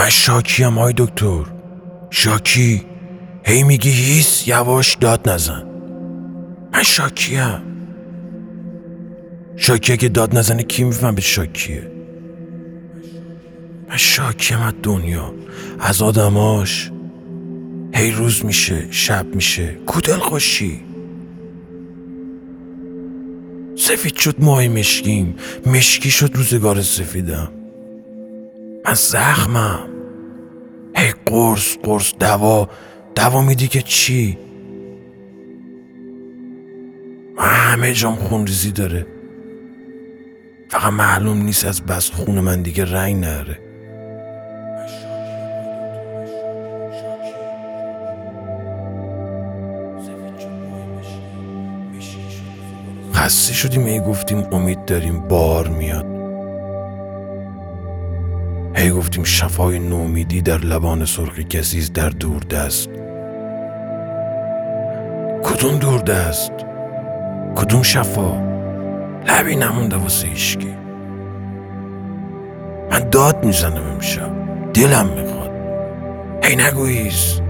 من شاکیم های دکتر. شاکی. هی میگی هیس یواش داد نزن. من شاکیم شاکی اگه داد نزنه کی به شاکیه؟ من شاکیم از دنیا. از آدماش. هی روز میشه شب میشه. کودل خوشی. سفید شد ماه مشکیم. مشکی شد روزگار سفیدم. من زخمم. هی قرص قرص دوا دوا میدی که چی؟ همه جام خونریزی داره. فقط معلوم نیست از بس خون من دیگه رنگ نره. خسته شدیم ای گفتیم امید داریم بار میاد. هی گفتیم شفای نومیدی در لبان سرخ کسیز در دور دست. کدوم دور دست؟ کدوم شفا؟ لبی نمونده واسه ایشکی. من داد می‌زنم امشب. دلم می‌خواد. هی نگوییز.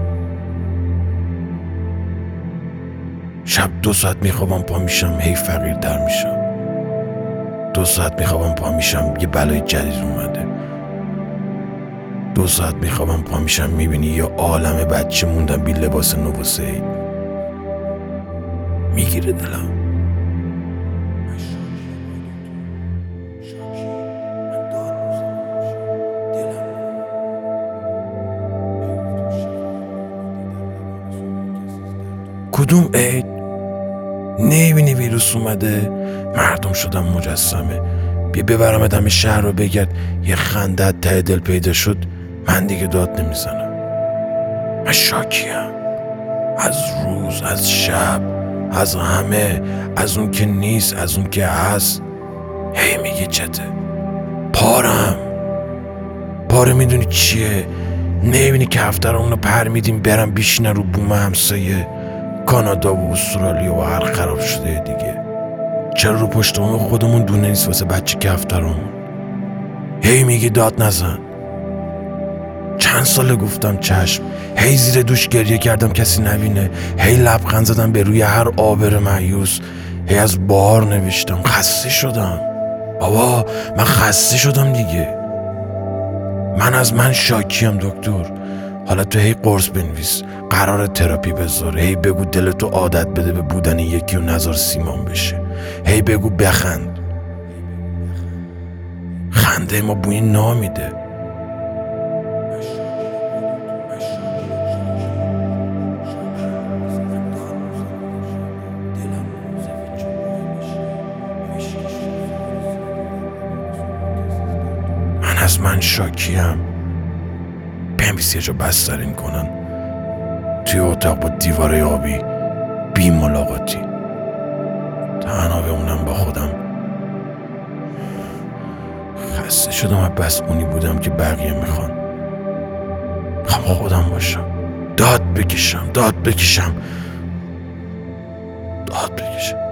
شب دو ساعت میخوابم پا میشم هی فقیر در میشم. دو ساعت میخوابم پا میشم. یه بلای جدید اومده. دو ساعت میخوابم پا میشم می‌بینی یه عالم بچه موندم بی لباس نو می‌گیره دلم. کدوم عید؟ نمی‌بینی ویروس اومده؟ مردم شدم مجسمه. بیا ببرم دم شهر رو بگرد. یه خندت ته دل پیدا شد. من دیگه داد نمی‌زنم. من شاکیم. از روز از شب از همه از اون که نیست از اون که هست. هی میگه چته. پارم. پاره می‌دونی چیه؟ نمی‌بینی که هفته رو اونو پر میدیم برم بیشینه رو بوم همسایه کانادا و استرالیا و هر خراب شده دیگه. چرا رو پشتمون خودمون دونه نیست واسه بچه کفترمون هی میگی داد نزن. چند ساله گفتم چشم. هی زیر دوش گریه کردم کسی نبینه. هی لبخند زدم به روی هر آبر معیوس هی از بار نوشتم. خسته شدم. بابا من خسته شدم دیگه. من از من شاکیم دکتر. حالا تو هی قرص بنویس. قرار تراپی بذار. هی بگو دل تو عادت بده به بودن یکی و نظر سیمان بشه. هی بگو بخند. خنده ما بوی نامیده. از من شاکیم. بنویس یه جا بسترین کنن. توی اتاق با دیواره آبی بی ملاقاتی. تنها بمونم با خودم. خسته شدم از بس اونی بودم که بقیه می‌خوان. می‌خوام خودم باشم. داد بکشم داد بکشم. داد بکشم.